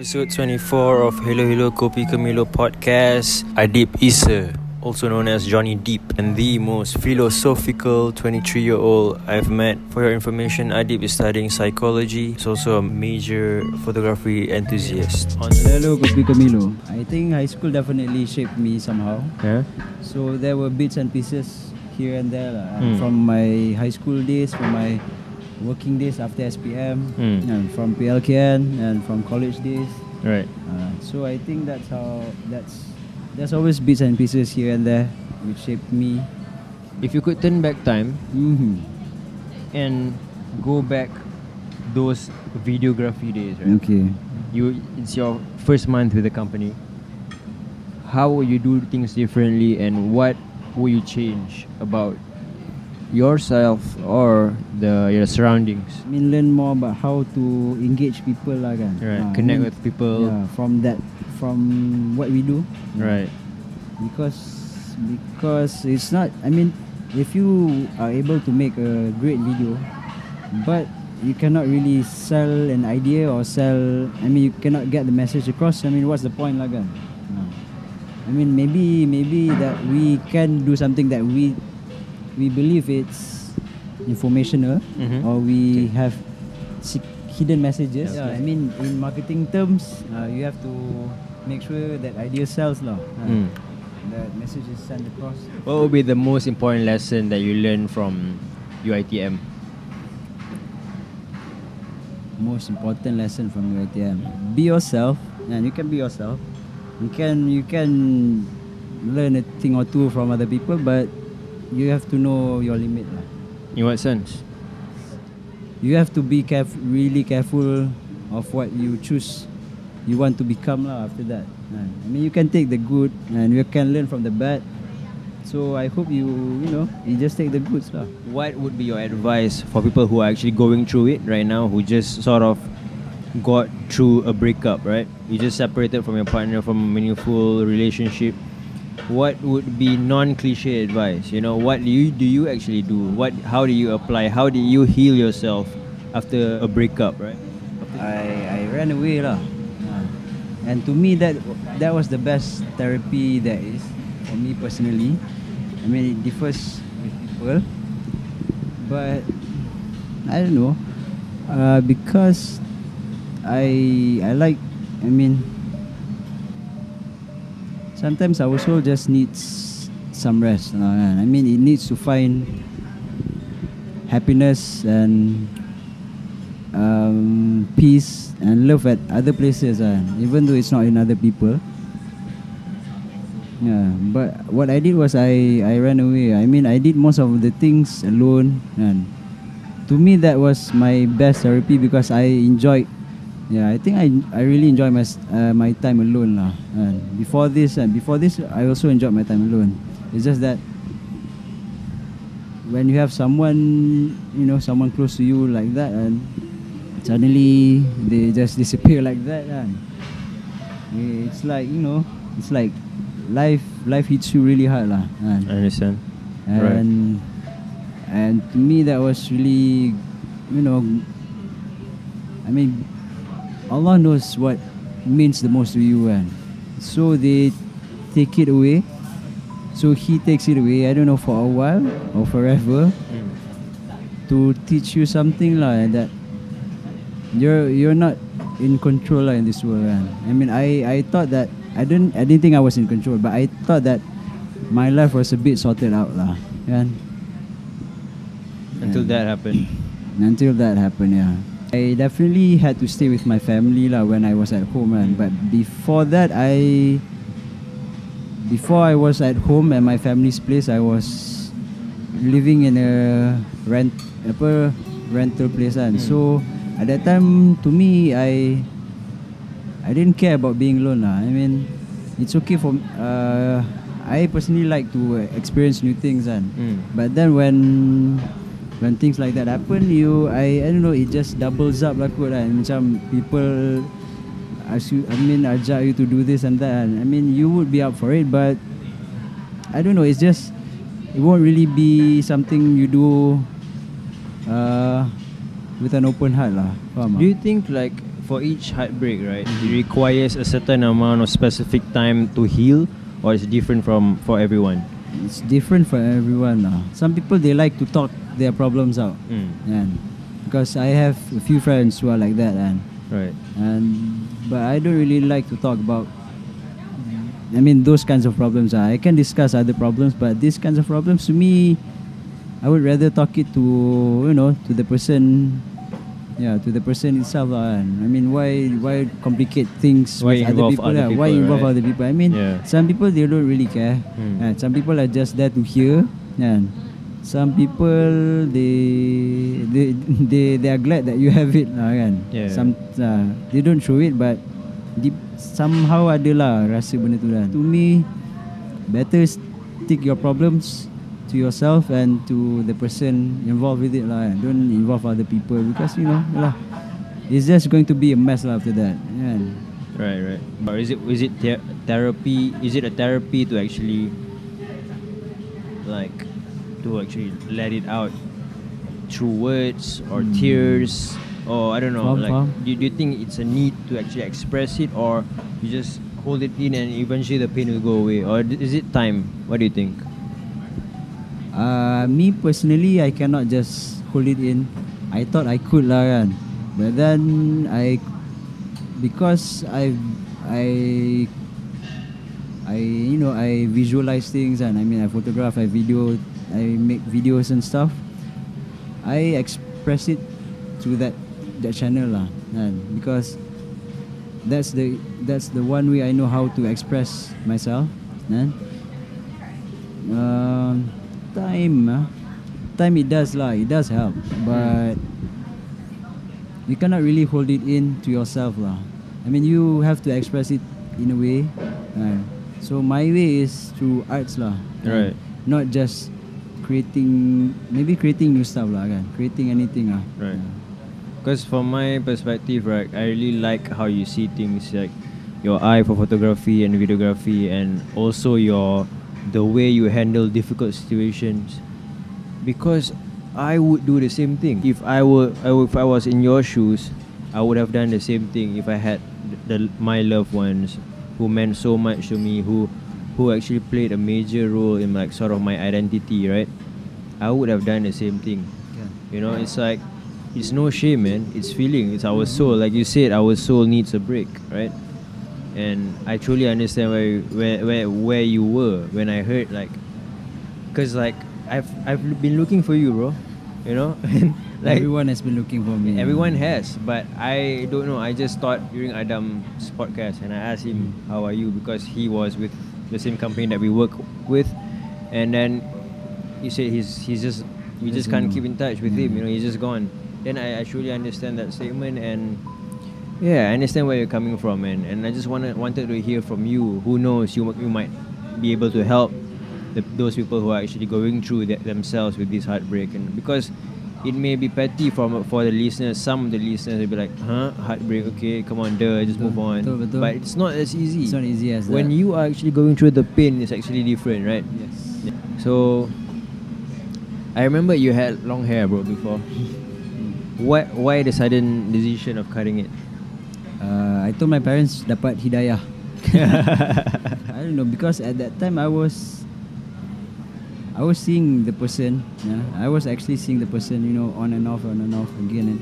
Episode 24 of Hello Hello Kopi Camilo podcast. Adib Issa, also known as Johnny Deep, and the most philosophical 23 year old I've met. For your information, Adib is studying psychology. He's also a major photography enthusiast. On Hello, Kopi Camilo. I think high school definitely shaped me somehow. yeah? So there were bits and pieces here and there. Hmm. from my high school days, from my working days after SPM, Hmm. and from PLKN, and from college days. Right. Uh, so I think that's how that's there's always bits and pieces here and there which shaped me. If you could turn back time hmm and go back those videography days, right? Okay. You it's your first month with the company. How will you do things differently and what will you change about yourself or the your surroundings? I mean, learn more about how to engage people lah kan. Right. Ah, I Connect mean, with people. Yeah, from that, from what we do. Right. because because it's not i mean if you are able to make a great video but you cannot really sell an idea or sell i mean you cannot get the message across i mean what's the point lah kan i mean maybe maybe that we can do something that we we believe it's informational Mhm. or we have sec- hidden messages Yeah. yeah, i mean in marketing terms uh, you have to make sure that idea sells lah Uh, Mm. that message is sent across. What would be the most important lesson that you learned from UITM? Most important lesson from UITM: be yourself, and you can be yourself. You can you can learn a thing or two from other people, but you have to know your limit. lah. In what sense? You have to be caref- really careful of what you choose. You want to become lah after that. I mean, you can take the good and you can learn from the bad. So I hope you you know you just take the good lah. What would be your advice for people who are actually going through it right now, who just sort of got through a breakup, right? You just separated from your partner from a meaningful relationship. What would be non-cliche advice? You know, what do you do you actually do? What how do you apply? How do you heal yourself after a breakup, right? I, I ran away lah. And to me that that was the best therapy there is for me personally. I mean it differs with people, but I don't know uh, because I I like I mean sometimes our soul just needs some rest. lah kan. I mean it needs to find happiness and um, peace and love at other places uh, even though it's not in other people yeah but what I did was I, I ran away I mean I did most of the things alone and to me that was my best therapy because I enjoyed yeah I think I, I really enjoy my, uh, my time alone lah. and before this and before this I also enjoyed my time alone it's just that when you have someone you know someone close to you like that and suddenly they just disappear like that kan. it's like you know it's like life life hits you really hard lah kan. I understand. and and to me that was really you know I mean Allah knows what means the most to you and so they take it away so he takes it away I don't know for a while or forever to teach you something lah that you're you're not in control lah in this world kan. I mean I I thought that I didn't I didn't think I was in control but I thought that my life was a bit sorted out lah kan. Until And- that happened. Until that happened, yeah. I definitely had to stay with my family lah when I was at home, and but before that, I before I was at home at my family's place, I was living in a rent apa rental place kan. So at that time, to me, I I didn't care about being alone lah. I mean, it's okay for uh, I personally like to experience new things kan. Mm. But then when when things like that happen, you I I don't know, it just doubles up lah kot kan. Macam people ask you, I mean ajak you to do this and that. And I mean you would be up for it, but I don't know. It's just it won't really be something you do uh, with an open heart lah. Faham Do you think like for each heartbreak, right, it requires a certain amount of specific time to heal, or it's different from for everyone. It's different for everyone. lah. Some people they like to talk their problems out, Mm. and because I have a few friends who are like that, and Right. and but I don't really like to talk about. I mean those kinds of problems. ah. I can discuss other problems, but these kinds of problems to me, I would rather talk it to you know to the person. Yeah, to the person itself. lah, kan. I mean, why why complicate things Why with other people? other lah? why people, involve right? other people? I mean, Yeah. some people they don't really care. Hmm. And some people are just there to hear. And some people they they they, they are glad that you have it lah kan. Yeah. Some uh, they don't show it but deep, somehow ada lah rasa benda tu kan. To me better stick your problems to yourself and to the person involved with it lah. Don't involve other people because you know lah. It's just going to be a mess lah after that. Kan. Right, right. But is it is it ther- therapy? Is it a therapy to actually like to actually let it out through words or Hmm. tears or I don't know. Faham, like, faham. do, do you think it's a need to actually express it or you just hold it in and eventually the pain will go away or is it time? What do you think? Uh, me personally, I cannot just hold it in. I thought I could lah kan, but then I, because I, I, I you know I visualize things and I mean I photograph, I video, I make videos and stuff. I express it through that that channel lah, kan? because that's the that's the one way I know how to express myself, kan? Um, time, ah, time it does lah. It does help, but you cannot really hold it in to yourself lah. I mean, you have to express it in a way. ah. so my way is through arts lah. Right. Not just creating, maybe creating new stuff lah kan. Creating anything ah. Right. Yeah. Because from my perspective, right, I really like how you see things like your eye for photography and videography, and also your the way you handle difficult situations. Because I would do the same thing if I were, would if I was in your shoes, I would have done the same thing if I had the, my loved ones who meant so much to me, who who actually played a major role in like sort of my identity, right? I would have done the same thing. You know, it's like it's no shame, man. It's feeling. It's our soul. Like you said, our soul needs a break, right? And I truly understand where you- where where where you were when I heard like, cause like I've I've been looking for you, bro. You know, and like everyone has been looking for me. Everyone has, but I don't know. I just thought during Adam's podcast, and I asked him, "How are you?" Because he was with the same company that we work with, and then he said he's he's just we just can't keep in touch with him. Mm. You know, he's just gone. Then I, I truly understand that statement, and yeah, I understand where you're coming from, and and I just wanted wanted to hear from you. Who knows, you you might be able to help the, those people who are actually going through that themselves with this heartbreak, and because it may be petty from for the listeners. Some of the listeners will be like, "Huh, heartbreak? Okay, come on, duh, just Betul, move on." betul, betul. But it's not as easy. It's not easy as when that. you are actually going through the pain, it's actually different, right? Yes. So, I remember you had long hair, bro, before. Why, why the sudden decision of cutting it? Uh, I told my parents dapat hidayah. I don't know because at that time I was I was seeing the person. Yeah, I was actually seeing the person. You know, on and off, on and off again. And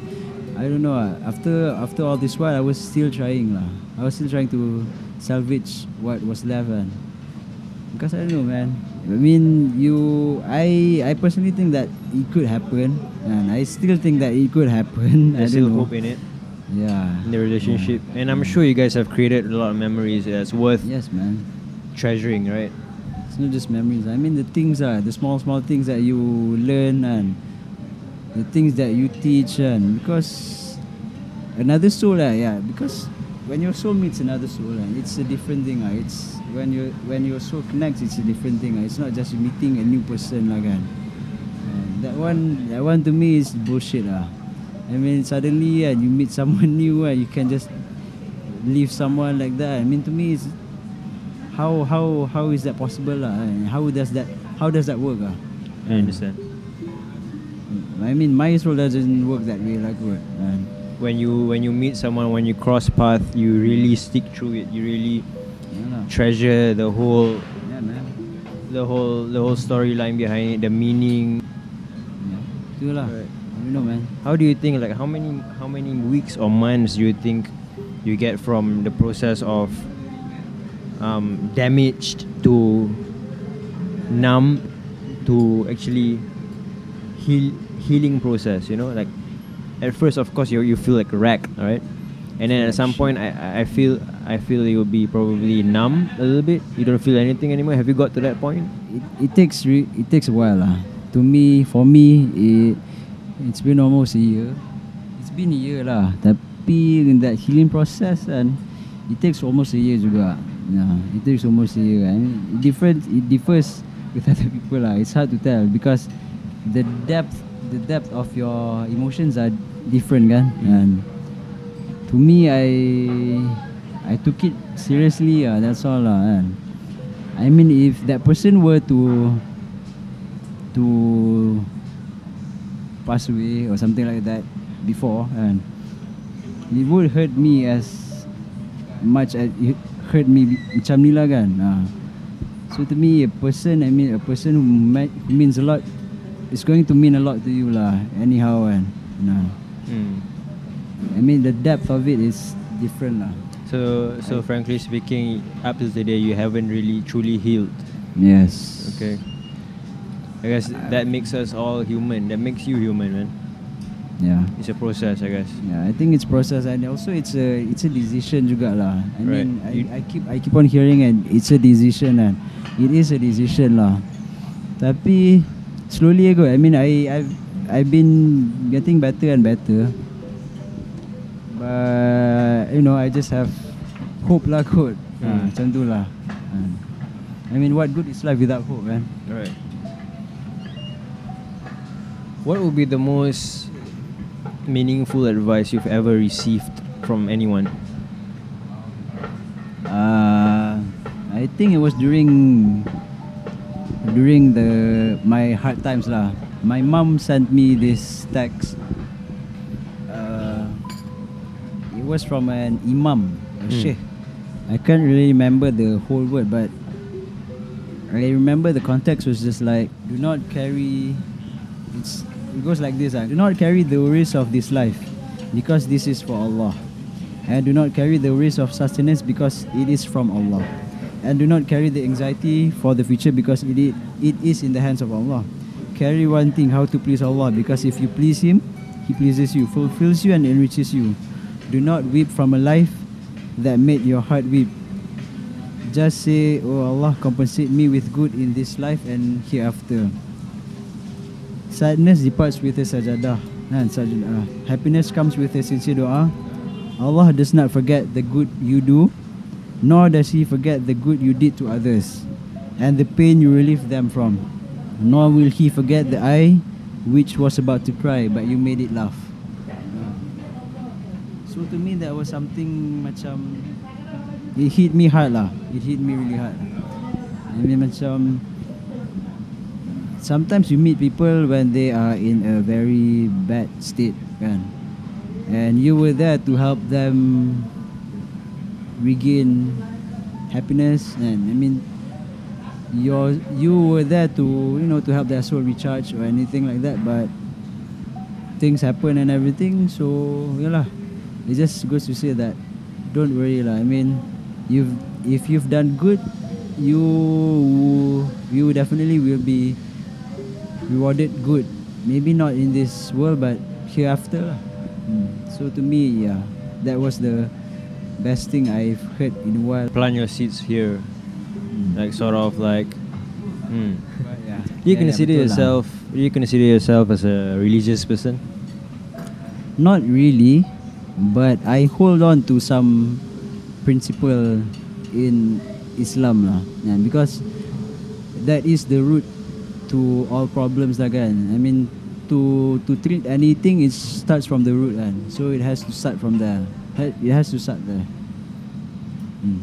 I don't know. ah, after after all this while, I was still trying lah. I was still trying to salvage what was left. And because I don't know, man. I mean, you. I I personally think that it could happen, and I still think that it could happen. I There's don't still know. hope in it, Yeah. in the relationship. And I'm sure you guys have created a lot of memories that's worth Yes, man. treasuring, right? It's not just memories. I mean the things are the small small things that you learn and the things that you teach and because another soul lah, yeah. Because when your soul meets another soul, and it's a different thing. ah. It's when you when your soul connects, it's a different thing. ah. It's not just meeting a new person lah kan. And that one that one to me is bullshit lah. I mean suddenly yeah, you meet someone new and you can just leave someone like that. I mean to me it's how how how is that possible lah? How does that how does that work ah? I understand. I mean my soul doesn't work that way like what when you when you meet someone, when you cross path, you really stick through it. You really Yeah lah. treasure the whole Yeah man. the whole the whole storyline behind it, the meaning. Yeah. Itulah. Right. You know man. How do you think like how many how many weeks or months do you think you get from the process of um, damaged to numb to actually heal healing process? You know, like at first, of course, you you feel like wrecked, right? And then at some point, I I- feel I feel you will be probably numb a little bit. You don't feel anything anymore. Have you got to that point? It, it takes re- it takes a while lah. To me, for me, it it's been almost a year. It's been a year lah. Tapi in that healing process and it takes almost a year juga. Yeah, it takes almost a year. Mean, it different. It differs with other people lah. It's hard to tell because the depth the depth of your emotions are different kan. And to me, I I took it seriously. Uh, that's all lah. kan. I mean, if that person were to to pass away or something like that before, and it would hurt me as much as it hurt me macam ni lah kan. Ah. So to me, a person, I mean, a person who, ma- who means a lot, is going to mean a lot to you lah. Anyhow, kan. Nah. I mean, the depth of it is different lah. So so frankly speaking, up to today, you haven't really truly healed. Yes. Okay. I guess that makes us all human. That makes you human, man. Yeah. It's a process, I guess. Yeah, I think it's process and also it's a it's a decision juga lah. I Right. mean, I, You- I keep I keep on hearing and it's a decision and it is a decision lah. Tapi slowly ago, I mean, I I've I've been getting better and better. But you know, I just have hope lah kot. Hmm. Hmm. macam tu lah. Ah. I mean, what good is life without hope, kan? Right. What would be the most meaningful advice you've ever received from anyone? Uh, I think it was during during the my hard times lah. My mom sent me this text. Uh, it was from an imam, a Hmm. sheikh. I can't really remember the whole word, but I remember the context was just like, do not carry. It's it goes like this: ah, Do not carry the worries of this life, because this is for Allah. And do not carry the worries of sustenance because it is from Allah. And do not carry the anxiety for the future because it, it is in the hands of Allah. Carry one thing, how to please Allah, because if you please Him, He pleases you, fulfills you, and enriches you. Do not weep from a life that made your heart weep. Just say, Oh Allah, compensate me with good in this life and hereafter. Sadness departs with a sajadah. And sajadah. Happiness comes with a sincere doa. Allah does not forget the good you do, nor does He forget the good you did to others, and the pain you relieve them from. Nor will He forget the eye which was about to cry, but you made it laugh. So to me, that was something macam it hit me hard lah. It hit me really hard. I mean macam sometimes you meet people when they are in a very bad state kan? And you were there to help them regain happiness and I mean you're, you were there to you know to help their soul recharge or anything like that but things happen and everything so yeah lah. It just goes to say that don't worry lah. I mean you've if you've done good you you definitely will be rewarded good maybe not in this world but hereafter lah. Hmm. so to me yeah that was the best thing I've heard in a while Plant your seeds here, Hmm. like sort of like. But yeah. You Yeah, yeah, consider lah. yourself? Do you consider yourself as a religious person? Not really, but I hold on to some principle in Islam lah. Yeah, because that is the root to all problems kan. I mean to to treat anything it starts from the root kan. So it has to start from there. It has to start there. Hmm.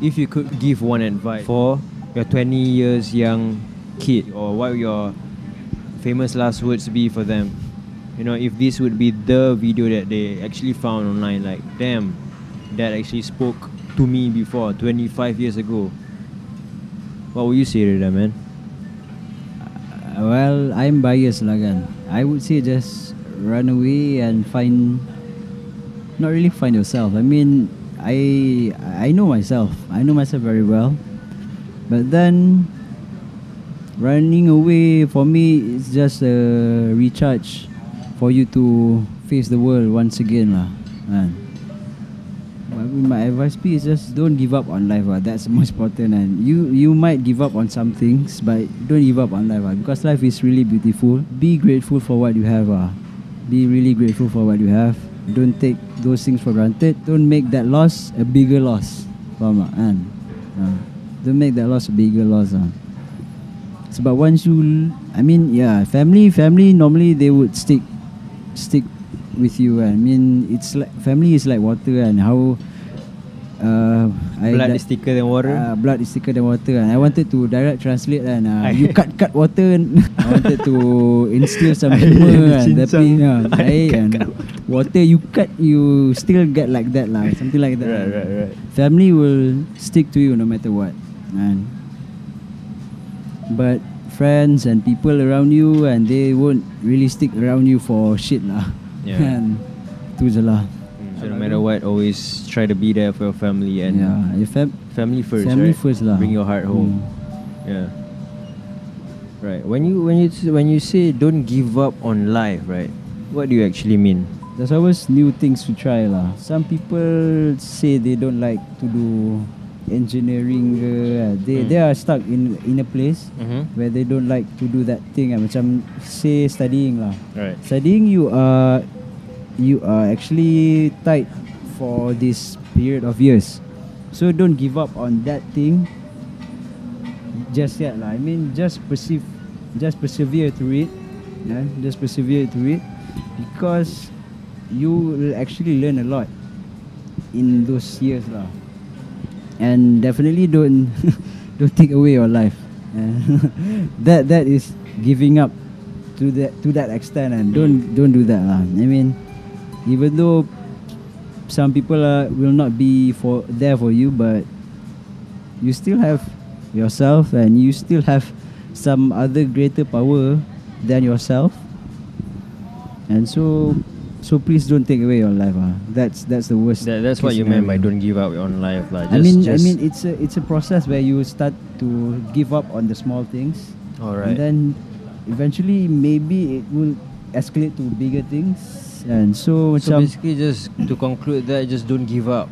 If you could give one advice for your 20 years young kid, or what your famous last words be for them? You know, if this would be the video that they actually found online, like, damn, that actually spoke to me before 25 years ago. What would you say to them, man? Well, I'm biased lah kan. I would say just run away and find not really find yourself. I mean, I I know myself. I know myself very well. But then running away for me is just a recharge for you to face the world once again lah. Man. My advice is just don't give up on life. Uh. That's most important. And you you might give up on some things, but don't give up on life. Uh, because life is really beautiful. Be grateful for what you have. Uh. Be really grateful for what you have. Don't take those things for granted. Don't make that loss a bigger loss. Faham? Kan? Uh. Don't make that loss a bigger loss. Uh. Sebab once you, I mean, yeah, family, family normally they would stick, stick with you. I mean, it's like family is like water and how. Uh, I Blood di- is thicker than water. Uh, blood is thicker than water. And I wanted to direct translate and uh, I- you cut cut water. I wanted to instill some I humor kan. Tapi uh, I cut- and water you cut you still get like that lah. Something like that. Right, right, right. Family will stick to you no matter what. And but friends and people around you and they won't really stick around you for shit lah. Yeah. And tu je lah. So no matter what, always try to be there for your family and yeah, your fam- family first. family right? first lah. Bring your heart home. Mm. Yeah. Right. When you when you when you say don't give up on life, right? What do you actually mean? There's always new things to try lah. Some people say they don't like to do engineering ke. They Hmm. they are stuck in in a place Mm-hmm. where they don't like to do that thing. ah. Macam say studying lah. Right. Studying you are you are actually tight for this period of years. So don't give up on that thing just yet lah. I mean just perceive just persevere through it. Yeah, just persevere through it because you will actually learn a lot in those years lah. And definitely don't don't take away your life. That that is giving up to that to that extent and don't don't do that lah. I mean even though some people uh, will not be for there for you but you still have yourself and you still have some other greater power than yourself and so so please don't take away your life ah. that's that's the worst That, that's what you meant by don't give up on life, lah. I mean, I mean, it's a it's a process where you start to give up on the small things, All and then eventually maybe it will escalate to bigger things, and so, So macam basically, just to conclude that, just don't give up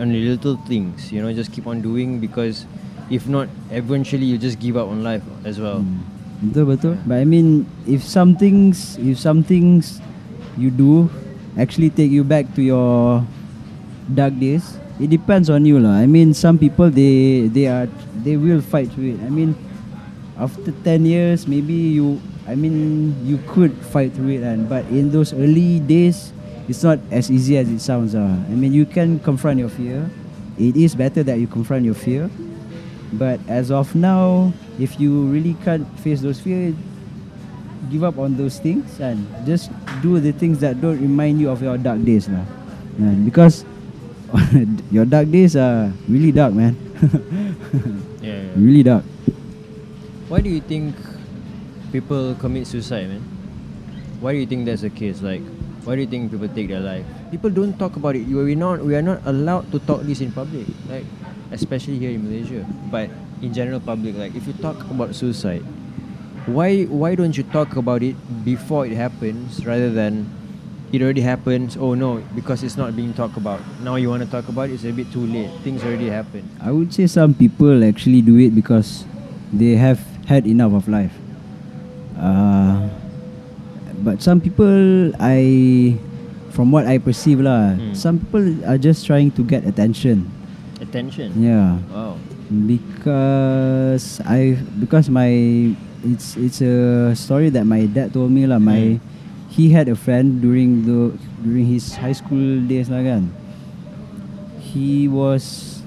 on the little things. You know, just keep on doing because if not, eventually you just give up on life as well. Hmm. betul betul. But I mean, if some things, if some things you do actually take you back to your dark days, it depends on you lah. I mean, some people they they are they will fight through it. I mean, after 10 years maybe you I mean you could fight through it and but in those early days it's not as easy as it sounds uh. I mean you can confront your fear it is better that you confront your fear but as of now if you really can't face those fear give up on those things and just do the things that don't remind you of your dark days lah. And because your dark days are really dark man Yeah. yeah. really dark Why do you think people commit suicide, man? Why do you think that's the case? Like, why do you think people take their life? People don't talk about it. We are not we are not allowed to talk this in public, like especially here in Malaysia. But in general public, like if you talk about suicide, why why don't you talk about it before it happens rather than it already happens? Oh no, because it's not being talked about. Now you want to talk about it, it's a bit too late. Things already happened. I would say some people actually do it because they have had enough of life. Some people, I, from what I perceive lah, Hmm. some people are just trying to get attention. Attention. Yeah, Wow. because I because my it's it's a story that my dad told me lah. My he had a friend during the during his high school days lah kan. He was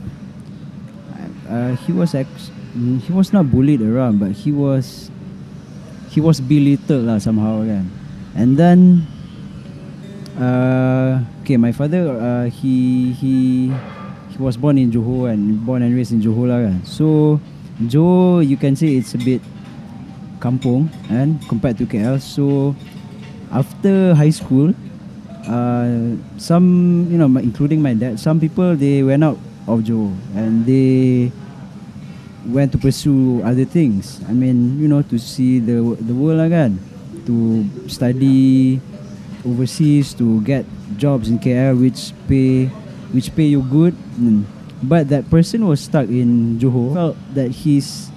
uh, he was ex- mm, he was not bullied around but he was he was belittled lah somehow kan. And then uh, okay, my father uh, he he he was born in Johor and born and raised in Johor lah kan. So Johor you can say it's a bit kampung and compared to KL. So after high school, uh, some you know, including my dad, some people they went out of Johor and they went to pursue other things. I mean, you know, to see the the world lah kan, to study overseas, to get jobs in KL which pay which pay you good. Mm. But that person was stuck in Johor. Felt that he's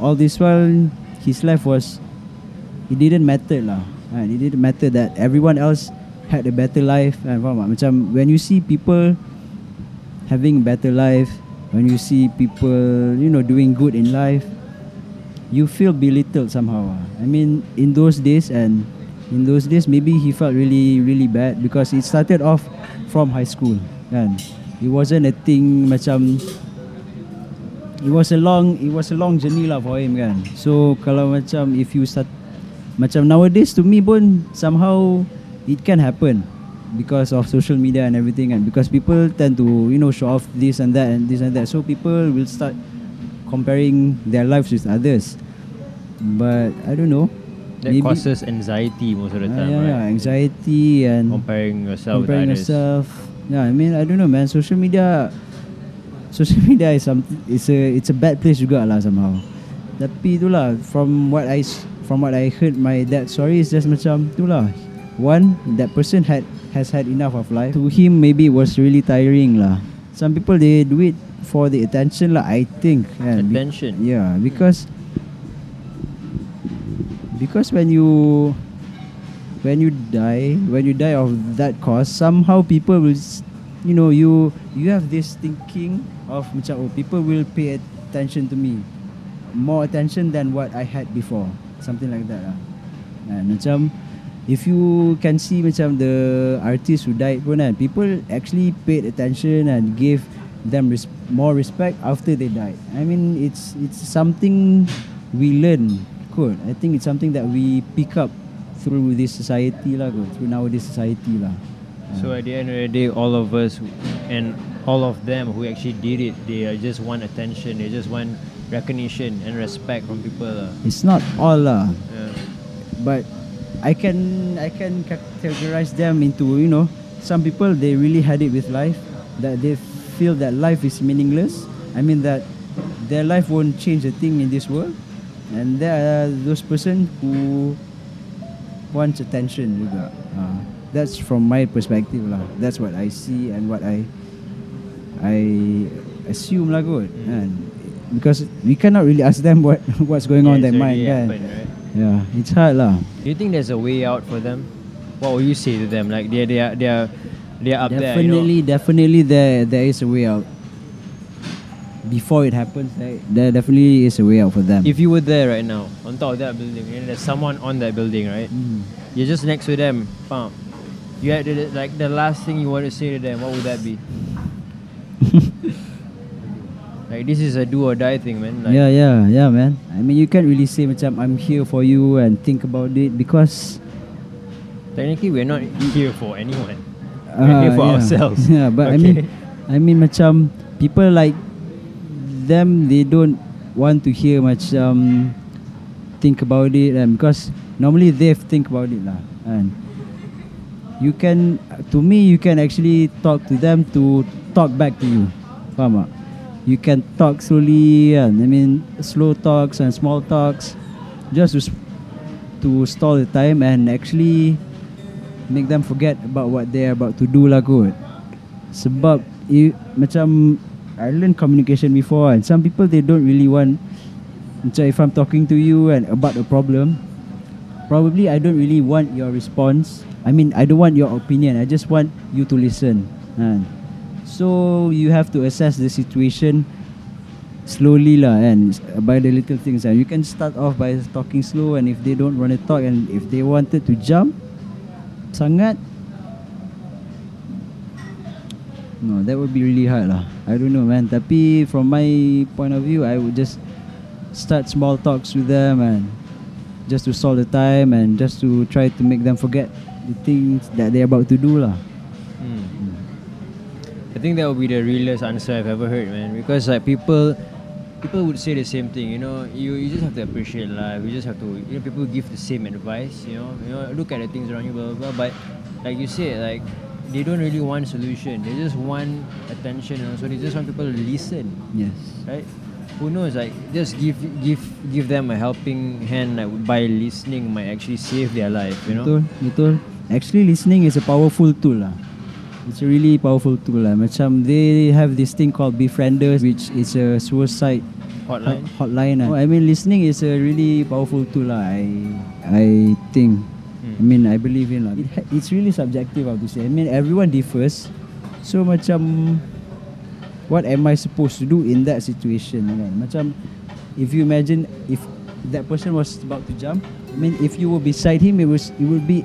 all this while his life was it didn't matter lah. And it didn't matter that everyone else had a better life. And tak? Macam when you see people having a better life, when you see people, you know, doing good in life, you feel belittled somehow. I mean, in those days and in those days, maybe he felt really, really bad because it started off from high school. Kan? It wasn't a thing macam it was a long it was a long journey lah for him kan. So kalau macam if you start macam nowadays to me pun somehow it can happen because of social media and everything and because people tend to you know show off this and that and this and that so people will start comparing their lives with others. But i don't know. That maybe- causes anxiety most of the Ah, time, yeah, yeah, right? anxiety and Comparing yourself comparing with yourself. Yeah i mean i don't know man. Social media social media is something it's a it's a bad place juga lah somehow. Tapi itulah from what i from what i heard my dad story is just macam itulah one that person had has had enough of life. To him maybe it was really tiring lah. Some people they do it for the attention lah i think. Be- Attention. yeah hmm. because because when you when you die when you die of that cause somehow people will you know you you have this thinking of macam oh people will pay attention to me more attention than what I had before something like that lah and macam if you can see macam the artists who died pun kan people actually paid attention and gave them res- more respect after they died I mean it's it's something we learn kot I think it's something that we pick up through this society lah kot through nowadays society lah So at the end of the day, all of us and all of them who actually did it, they are just want attention. They just want recognition and respect from people. lah. it's not all lah Yeah. but I can I can categorize them into you know some people they really had it with life that they feel that life is meaningless. I mean that their life won't change a thing in this world, and there are those person who wants attention juga. Uh, that's from my perspective lah. That's what I see and what I I assume lah kot. Mm. kan? Because we cannot really ask them what what's going on in their mind already kan. right? Yeah, it's hard lah. Do you think there's a way out for them? What will you say to them? Like they they are they are they are up there. you know? definitely, definitely, there there is a way out. Before it happens, there, there definitely is a way out for them. If you were there right now, on top of that building, and there's someone on that building, right? Mm. You're just next to them. Bam. You had the, like the last thing you want to say to them. What would that be? like this is a do or die thing, man. Like, yeah, yeah, yeah, man. I mean, you can't really say macam I'm here for you and think about it because Technically, we're not here for anyone. Uh, We're here for yeah. ourselves. Yeah, but I Okay. mean, I mean macam people like them, they don't want to hear macam think about it and because normally they think about it lah. And you can, to me, you can actually talk to them to talk back to you. Faham tak? You can talk slowly and I mean slow talks and small talks just to, to stall the time and actually make them forget about what they're about to do lah kot. Sebab i, macam I learned communication before and some people they don't really want macam if I'm talking to you and about a problem probably I don't really want your response. I mean I don't want your opinion. I just want you to listen. Kan? So you have to assess the situation slowly lah and by the little things. And you can start off by talking slow and if they don't want to talk and if they wanted to jump sangat No, that would be really hard lah. I don't know man. Tapi from my point of view, I would just start small talks with them and just to solve the time and just to try to make them forget the things that they're about to do lah. Mm. I think that would be the realest answer I've ever heard, man. Because like people, people would say the same thing. You know, you, you just have to appreciate life. You just have to, you know, people give the same advice. You know, you know, look at the things around you, blah blah blah. But like you said, like they don't really want solution. They just want attention, and also they just want people to listen, Yes. right? Who knows? Like just give give give them a helping hand. Like by listening, might actually save their life. You know. Betul, betul. Actually, listening is a powerful tool lah. It's a really powerful tool lah. Macam they have this thing called Befrienders, which is a suicide Hotline. hot- hotline. lah. I mean, listening is a really powerful tool lah. I I think. I Hmm. mean, I believe in lah. It, it's really subjective, how to say. I mean, everyone differs. So macam, what am I supposed to do in that situation? Kan? Macam, if you imagine if that person was about to jump, I mean, if you were beside him, it was it would be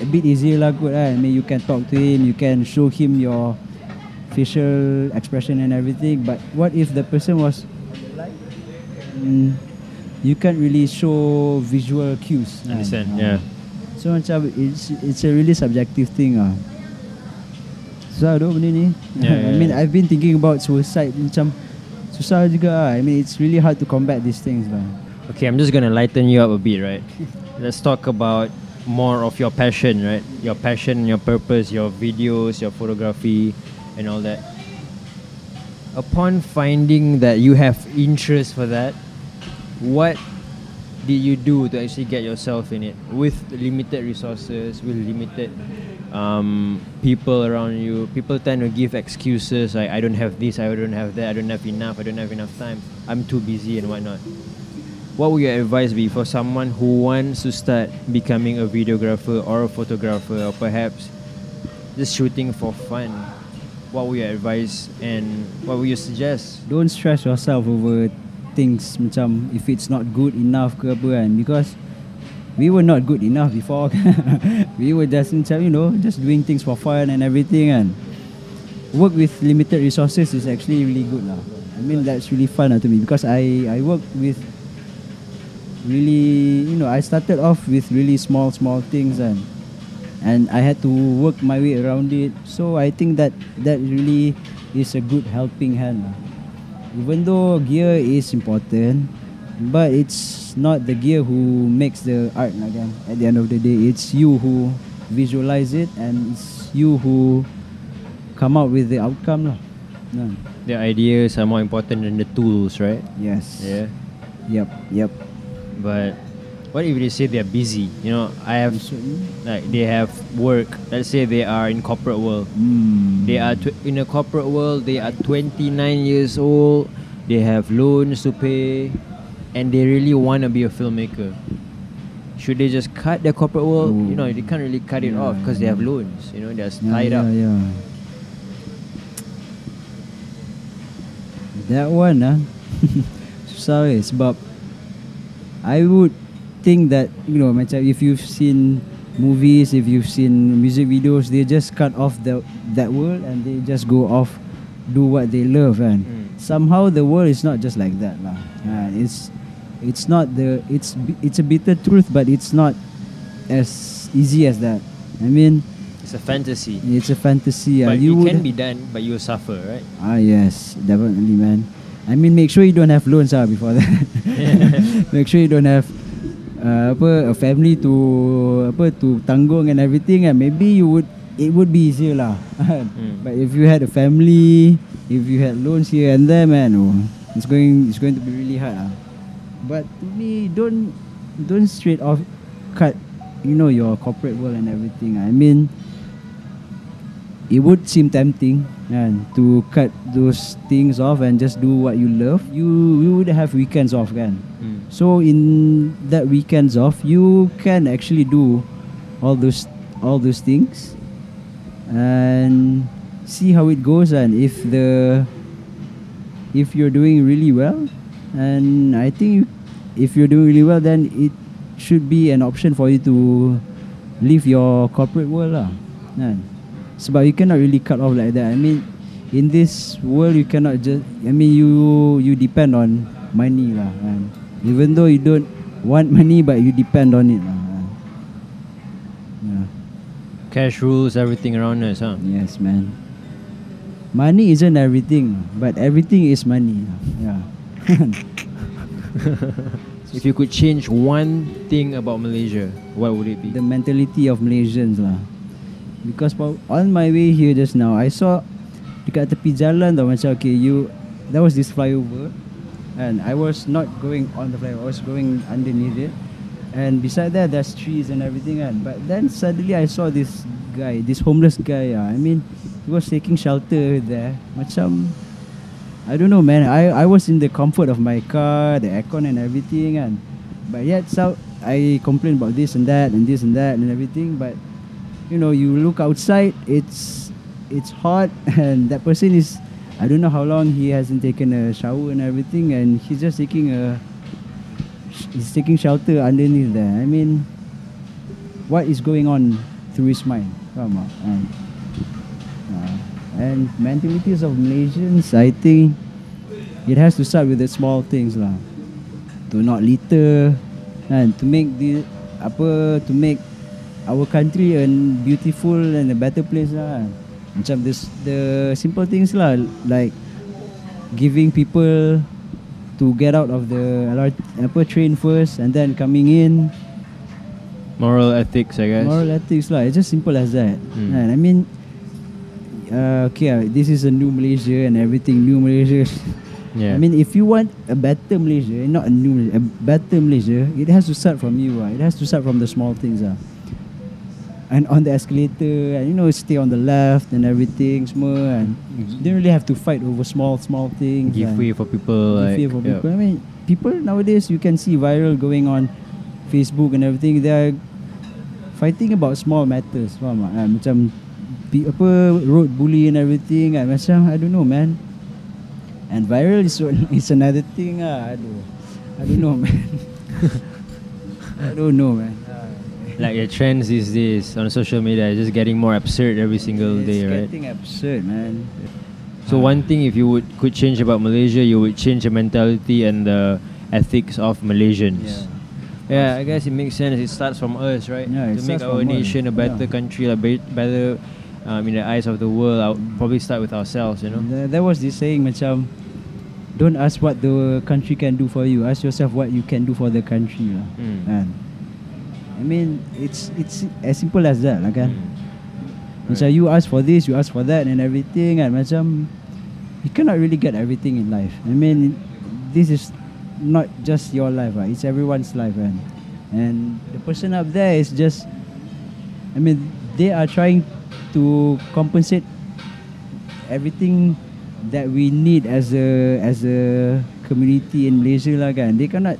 a bit easier lah, good lah. I mean, you can talk to him, you can show him your facial expression and everything. But what if the person was mm, you can't really show visual cues. kan? Understand? Ah. Yeah. So macam it's it's a really subjective thing ah. Susah doh benda ni. Yeah, I mean yeah. I've been thinking about suicide macam susah juga ah. I mean it's really hard to combat these things lah. Okay, I'm just gonna lighten you up a bit, right? Let's talk about more of your passion, right? Your passion, your purpose, your videos, your photography, and all that. Upon finding that you have interest for that, what did you do to actually get yourself in it with limited resources, with limited um, people around you? People tend to give excuses like, I don't have this, I don't have that, I don't have enough, I don't have enough time, I'm too busy, and whatnot what would your advice be for someone who wants to start becoming a videographer or a photographer or perhaps just shooting for fun? What would your advice and what would you suggest? Don't stress yourself over things macam if it's not good enough ke apa kan because we were not good enough before we were just macam you know just doing things for fun and everything kan work with limited resources is actually really good lah I mean that's really fun lah to me because I I work with really you know I started off with really small small things and and I had to work my way around it. So I think that that really is a good helping hand even though gear is important but it's not the gear who makes the art kan? At the end of the day it's you who visualize it and it's you who come out with the outcome lah The ideas are more important than the tools, right? yes. Yeah. yep yep But what if they say they're busy? You know, I have like they have work. Let's say they are in corporate world. mm, They are tw- in a corporate world. They are 29 years old. They have loans to pay, and they really want to be a filmmaker. Should they just cut their corporate world? You know, they can't really cut it Yeah, off because they have loans. You know, they're Yeah, tied yeah, up. Yeah. That one ah Sorry, sebab I would think that you know macam if you've seen movies, if you've seen music videos, they just cut off the that world and they just go off do what they love and Mm. somehow the world is not just like that lah. Uh, it's it's not the it's it's a bitter truth but it's not as easy as that. I mean It's a fantasy. it's a fantasy. ah. but you it can be done, but you'll suffer, right? Ah yes, definitely, man. I mean, make sure you don't have loans ah before that. make sure you don't have uh, apa a family to apa to tanggung and everything. And maybe you would it would be easier lah. Mm. But if you had a family, if you had loans here and there, man, oh, it's going it's going to be really hard. Ah. But to me, don't don't straight off cut, you know, your corporate world and everything. I mean, it would seem tempting kan, to cut those things off and just do what you love. You you would have weekends off kan. Mm. So in that weekends off, you can actually do all those all those things and see how it goes and if the if you're doing really well and I think if you're doing really well then it should be an option for you to leave your corporate world lah kan sebab you cannot really cut off like that I mean in this world you cannot just I mean you you depend on money lah kan even though you don't want money but you depend on it. lah. Uh, yeah. Cash rules everything around us, huh? Yes, man. Money isn't everything, but everything is money. Yeah. If you could change one thing about Malaysia, what would it be? the mentality of Malaysians lah. Because on my way here just now, I saw dekat tepi jalan tau macam okay you there was this flyover and I was not going on the flyover, I was going underneath it. And beside that there's trees and everything kan. But then suddenly I saw this guy, this homeless guy. ah. I mean, he was taking shelter there. Macam I don't know man. I I was in the comfort of my car, the aircon and everything and but yet so I complain about this and that and this and that and everything but you know you look outside it's it's hot and that person is I don't know how long he hasn't taken a shower and everything and he's just taking a he's taking shelter underneath there. I mean what is going on through his mind? Faham tak? And, uh, and mentalities of Malaysians I think it has to start with the small things lah. To not litter and to make the apa to make our country a beautiful and a better place lah. Macam this the simple things lah like giving people to get out of the LRT, apa train first and then coming in Moral ethics, I guess. moral ethics lah. It's just simple as that. Hmm. And I mean, uh, okay, uh, this is a new Malaysia and everything. New Malaysia. yeah. I mean, if you want a better Malaysia, not a new a better Malaysia, it has to start from you. Uh. It has to start from the small things. Uh. And on the escalator, and you know, stay on the left and everything, semua. And you don't really have to fight over small, small things. give and way for people. give like, way for yeah. people. I mean, people nowadays, you can see viral going on Facebook and everything. They are fighting about small matters. Faham tak? Ah, macam apa road bully and everything. Ah, macam I don't know, man. And viral is is another thing. Ah, aduh. I don't know, man. I don't know, man. Like the trends these days on social media is just getting more absurd every single it's day, right? getting absurd, man. So Ah. one thing, if you would could change about Malaysia, you would change the mentality and the ethics of Malaysians. Yeah. Yeah, I guess it makes sense. It starts from us, right? Yeah, to make our us. nation a better Yeah. country, a better um, in the eyes of the world. I'll probably start with ourselves, you know. There, there was this saying macam don't ask what the country can do for you. Ask yourself what you can do for the country lah. Mm. Kan? I mean it's it's as simple as that lah kan. Mm. Macam you ask for this, you ask for that and everything and macam you cannot really get everything in life. I mean this is not just your life, right? it's everyone's life kan. And the person up there is just I mean they are trying to compensate everything that we need as a as a community in Malaysia lah kan. They cannot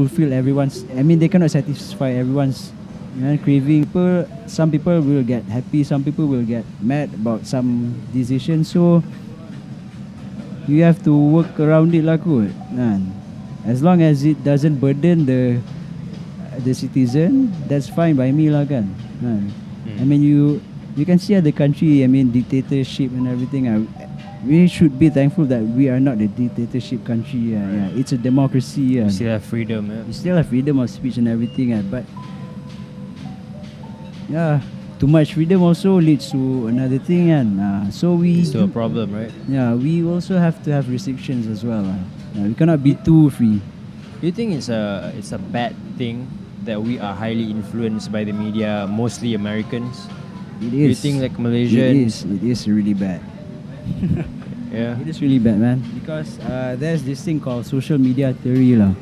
fulfill everyone's. I mean, they cannot satisfy everyone's you know, craving. People, some people will get happy. Some people will get mad about some decision. So you have to work around it lah kot. Kan? As long as it doesn't burden the the citizen, that's fine by me lah kan. Kan? I mean you you can see other country. I mean dictatorship and everything. Uh, we should be thankful that we are not a dictatorship country. Yeah, yeah. It's a democracy. Yeah. We still have freedom. Yeah? We still have freedom of speech and everything. Uh, but yeah, too much freedom also leads to another thing. And uh, so we It's a problem, right? yeah we also have to have restrictions as well. Uh. Yeah, we cannot be too free. Do you think it's a it's a bad thing that we are highly influenced by the media, mostly Americans? It Do you think like Malaysians? is. It is really bad. Yeah. It is really bad, man. Because uh, there's this thing called social media theory, lah.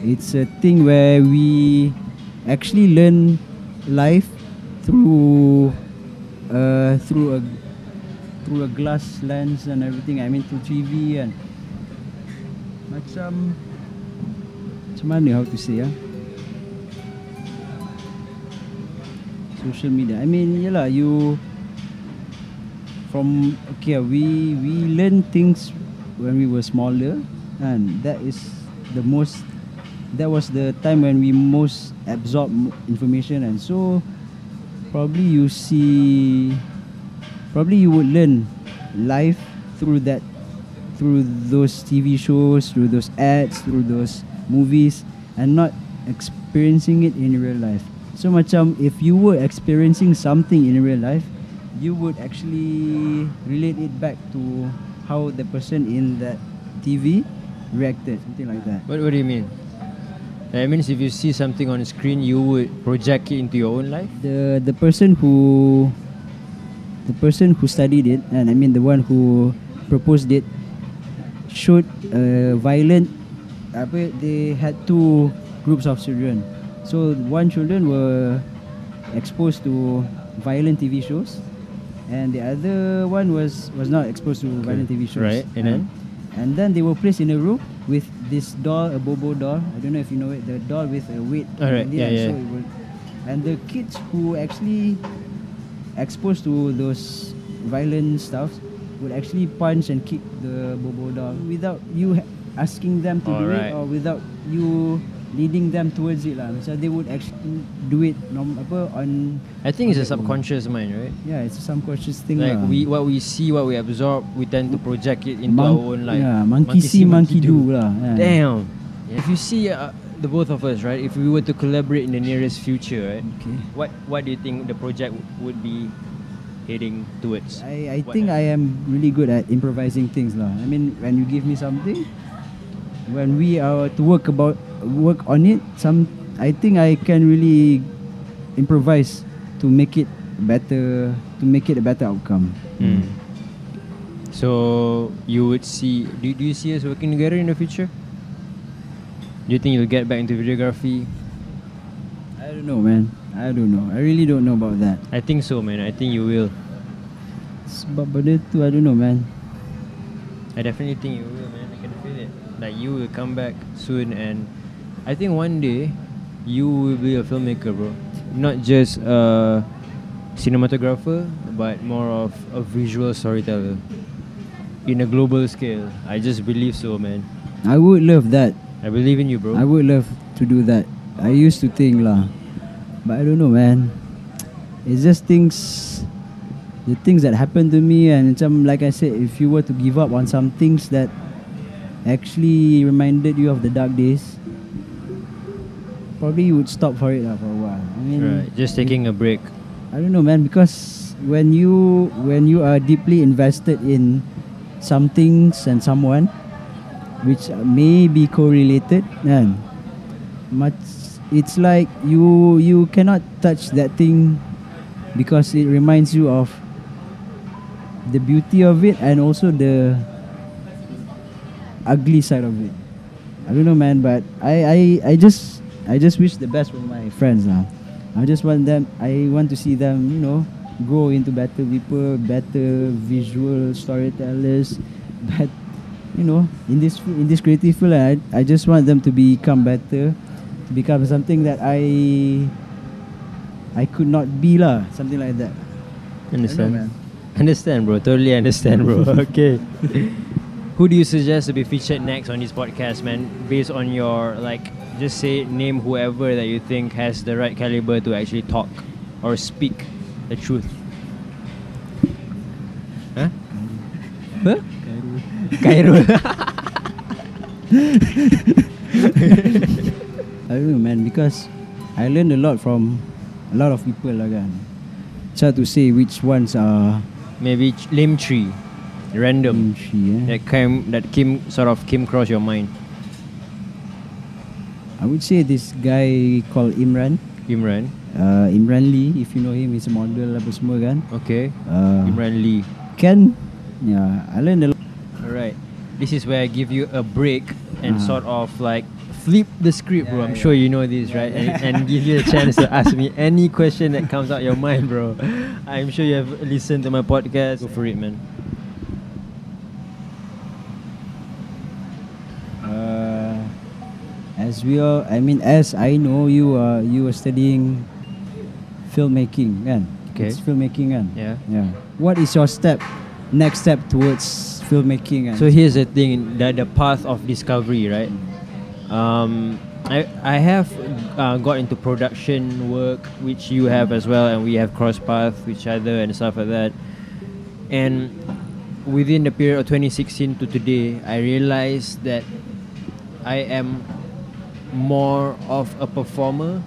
It's a thing where we actually learn life through uh, through a through a glass lens and everything. I mean through TV and macam macam mana how to say ah? Social media. I mean, yalah, you from okay we we learn things when we were smaller and that is the most that was the time when we most absorb information and so probably you see probably you would learn life through that through those TV shows through those ads through those movies and not experiencing it in real life. So macam if you were experiencing something in real life, you would actually relate it back to how the person in that TV reacted, something like that. What, what do you mean? That means if you see something on the screen, you would project it into your own life. The the person who the person who studied it, and I mean the one who proposed it, showed a violent. Apa, they had two groups of children. So one children were exposed to violent TV shows, and the other one was was not exposed to violent TV shows. Right, and then? Um, and then they were placed in a room with this doll, a Bobo doll. I don't know if you know it. The doll with a weight. Alright, yeah, and yeah. So it would, and the kids who actually exposed to those violent stuff would actually punch and kick the Bobo doll without you ha- asking them to do Alright. it or without you leading them towards it lah. So they would actually do it norm, apa on I think it's a on their own. subconscious mind, right? Yeah, it's a subconscious thing Like lah. we, what we see, what we absorb, we tend to project it into Monk- our own life. Yeah, monkey, see, monkey, do, lah. Yeah. Damn. If you see uh, the both of us, right? If we were to collaborate in the nearest future, right? Okay. What What do you think the project w- would be heading towards? I, I What think I am really good at improvising things lah. I mean, when you give me something, when we are to work about work on it, some I think I can really improvise to make it better, to make it a better outcome. Mm. So you would see? Do, do you see us working together in the future? Do you think you'll get back into videography? I don't know, man. I don't know. I really don't know about that. I think so, man. I think you will. Sebab benda tu, I don't know, man. I definitely think you will, man. I can feel it. Like you will come back soon, and I think one day you will be a filmmaker, bro. Not just a cinematographer, but more of a visual storyteller in a global scale. I just believe so, man. I would love that. I believe in you, bro. I would love to do that. I used to think lah, but I don't know, man. It's just things, the things that happen to me, and some um, like I said, if you were to give up on some things that actually reminded you of the dark days, probably you would stop for it lah for a while. I mean, right, just taking a break. I don't know, man, because when you when you are deeply invested in some things and someone, which may be correlated, man, much it's like you you cannot touch that thing because it reminds you of the beauty of it and also the ugly side of it. I don't know, man, but I I, I just I just wish the best for my friends now. I just want them. I want to see them, you know, grow into better people, better visual storytellers. But you know, in this in this creative field, I I just want them to become better, to become something that I I could not be lah, something like that. Understand? man. Understand, bro. Totally understand, bro. okay. Who do you suggest to be featured next on this podcast, man? Based on your like, just say name whoever that you think has the right caliber to actually talk or speak the truth. Huh? Huh? Khairul. I don't know, man, because I learned a lot from a lot of people lah kan. It's hard to say which ones are Maybe ch- name three, random. kimchi. Eh? That came that came sort of came across your mind. I would say this guy called Imran. Imran. Uh, Imran Lee, if you know him, he's a model apa semua kan. Okay. Uh, Imran Lee. Ken, yeah, I learned a lot. Alright. This is where I give you a break and Ah. sort of like flip the script, bro. I'm yeah. sure you know this, Yeah, right? yeah. And, and give you a chance to ask me any question that comes out your mind, bro. I'm sure you have listened to my podcast. Go for it, man. As we all, I mean, as I know, you are you are studying filmmaking, kan? Okay. It's filmmaking, kan? Yeah. Yeah. What is your step, next step towards filmmaking? Kan? So here's the thing: the the path of discovery, right? Um, I I have uh, got into production work, which you have as well, and we have cross paths with each other and stuff like that. And within the period of 2016 to today, I realized that I am more of a performer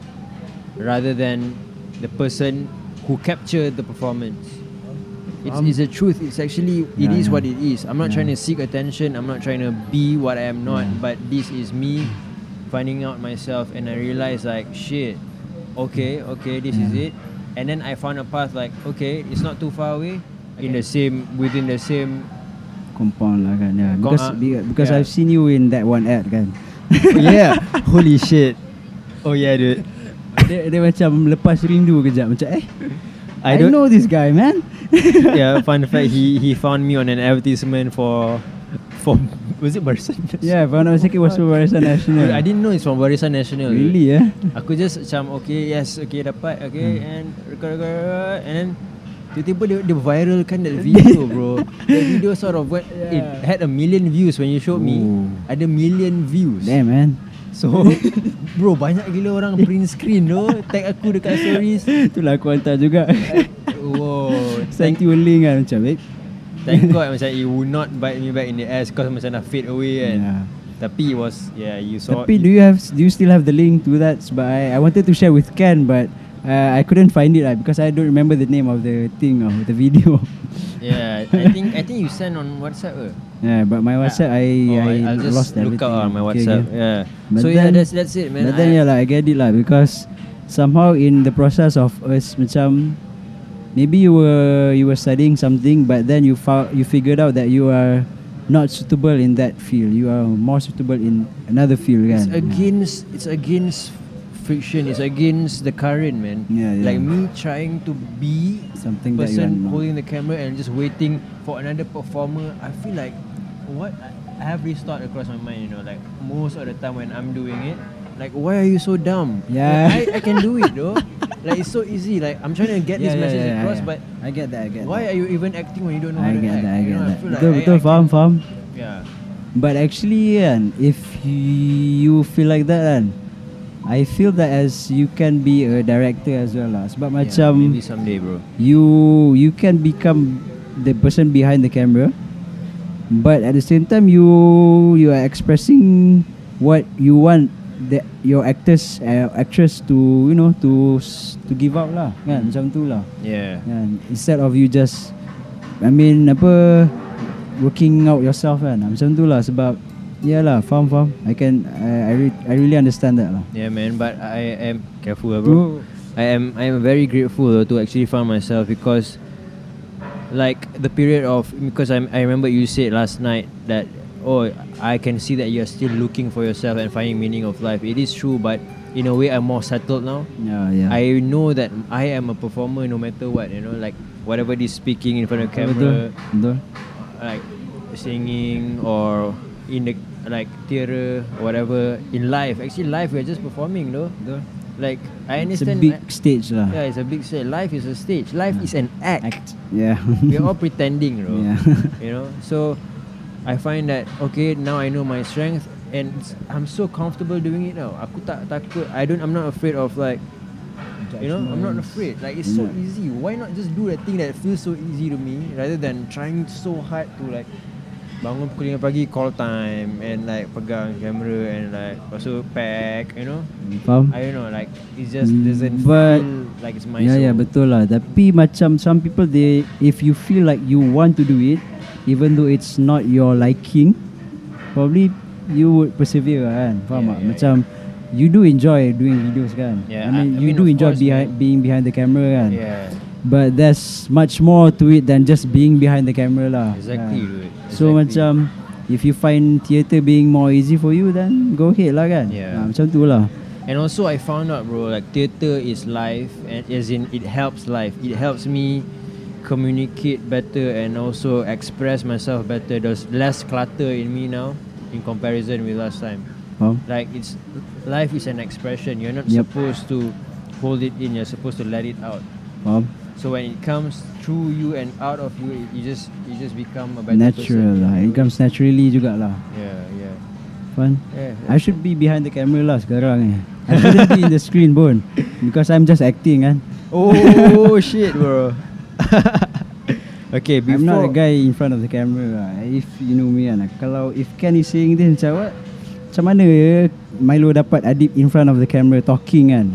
rather than the person who captured the performance. It's, Um, it's the truth. It's actually it Yeah, is yeah. what it is. I'm not Yeah. trying to seek attention. I'm not trying to be what I am not. But this is me finding out myself, and I realize like shit. Okay, okay, this is it. And then I found a path like okay, it's not too far away. In the same within the same Compound lah kan yeah. Because, uh, because yeah. I've seen you in that one ad kan yeah. Holy shit. Oh yeah, dude. dia, dia macam lepas rindu kejap Macam eh I I, don't- know this guy man yeah, fun fact, he he found me on an advertisement for for was it Barisan? Yeah if I'm not mistaken it was for Barisan National I didn't know it's from Barisan National. Really eh Aku just macam okay, yes, okay dapat, okay, Hmm. and record, record, and then tiba-tiba dia, dia viralkan that video, bro. that video sort of went, it Yeah. had a million views when you showed me. Ooh. Ada million views. Damn man So, bro, banyak gila orang print screen tu, tag aku dekat stories. Itulah aku hantar juga Wow. Send Thank, you a link kan Macam eh thank God macam it would not bite me back in the ass cause macam dah fade away kan. Yeah. Tapi it was, yeah, you saw Tapi do you have do you still have the link to that? But I, I wanted to share with Ken, but uh, I couldn't find it lah because I don't remember the name of the thing of the video. Yeah, I think I think you sent on WhatsApp ke? yeah, but my WhatsApp I oh, I, I'll just lost look everything. out on my WhatsApp. okay. Yeah. But so yeah, then- that's that's it, man. But then I- yeah lah, I get it lah because somehow in the process of us macam maybe you were you were studying something, but then you found you figured out that you are not suitable in that field. You are more suitable in another field. It's kan? against it's against friction. It's against the current, man. Yeah, yeah. Like me trying to be Something that you are person holding the camera and just waiting for another performer. I feel like what I I have this thought across my mind. You know, like most of the time when I'm doing it, like why are you so dumb? Yeah. Like, I I can do it though. like it's so easy. Like I'm trying to get this message across, but I get that. I get why that. are you even acting when you don't know I how to get act? that. I You get know, that. like Betul I- betul I faham faham. Yeah. But actually kan, if you feel like that kan, I feel that as you can be a director as well lah. Sebab yeah, macam maybe someday, bro. you you can become the person behind the camera, but at the same time you you are expressing what you want the your actors uh, actress to you know to to give out lah kan macam tu lah Yeah. kan instead of you just I mean apa working out yourself kan macam tu lah sebab ya lah faham faham I can I I, re- I really understand that lah Yeah, man. But I am careful, lah, bro. I am I am very grateful though, to actually find myself because like the period of because I'm, I remember you said last night that oh I can see that you're still looking for yourself and finding meaning of life. It is true, but in a way I'm more settled now. yeah yeah I know that I am a performer no matter what. You know, like whatever this speaking in front of betul camera, betul like singing or in the like theater or whatever in life. Actually, life we're just performing, though. betul Like I understand it's a big stage lah yeah, it's a big stage. Life is a stage. Life is an act. act yeah We're all pretending, bro. Yeah. You know. So I find that okay now I know my strength and I'm so comfortable doing it now. Aku tak takut. I don't. I'm not afraid of like. You know, I'm not afraid. Like it's so easy. Why not just do the thing that feels so easy to me rather than trying so hard to like bangun pukul 5 pagi call time and like pegang kamera and like also pack, you know. faham? I don't know, like it just Mm, doesn't but- feel like it's my Ya soul. ya betul lah. Tapi macam some people they If you feel like you want to do it Even though it's not your liking Probably you would persevere kan? Faham Yeah, tak? yeah, macam You do enjoy doing videos kan? Yeah, I mean I- you mean, do enjoy course, behind, being behind the camera kan? Yeah, But there's much more to it than just being behind the camera lah exactly, kan. dude. So exactly. macam If you find theatre being more easy for you Then go ahead lah kan Yeah. ha, Macam tu lah And also I found out bro like theater is life and as in it helps life. It helps me communicate better and also express myself better. There's less clutter in me now in comparison with last time. Faham? Like it's life is an expression. You're not Yep. supposed to hold it in. You're supposed to let it out. Faham? So when it comes through you and out of you, it, you just you just become a better Natural person. lah It comes naturally jugalah Yeah, yeah. Fun Yeah. I should be behind the camera lah sekarang eh. I shouldn't be in the screen pun Because I'm just acting kan Oh shit, bro. okay, before I'm not a guy in front of the camera lah If you know me kan Kalau if Ken is saying this macam what macam mana ya Milo dapat Adib in front of the camera talking kan.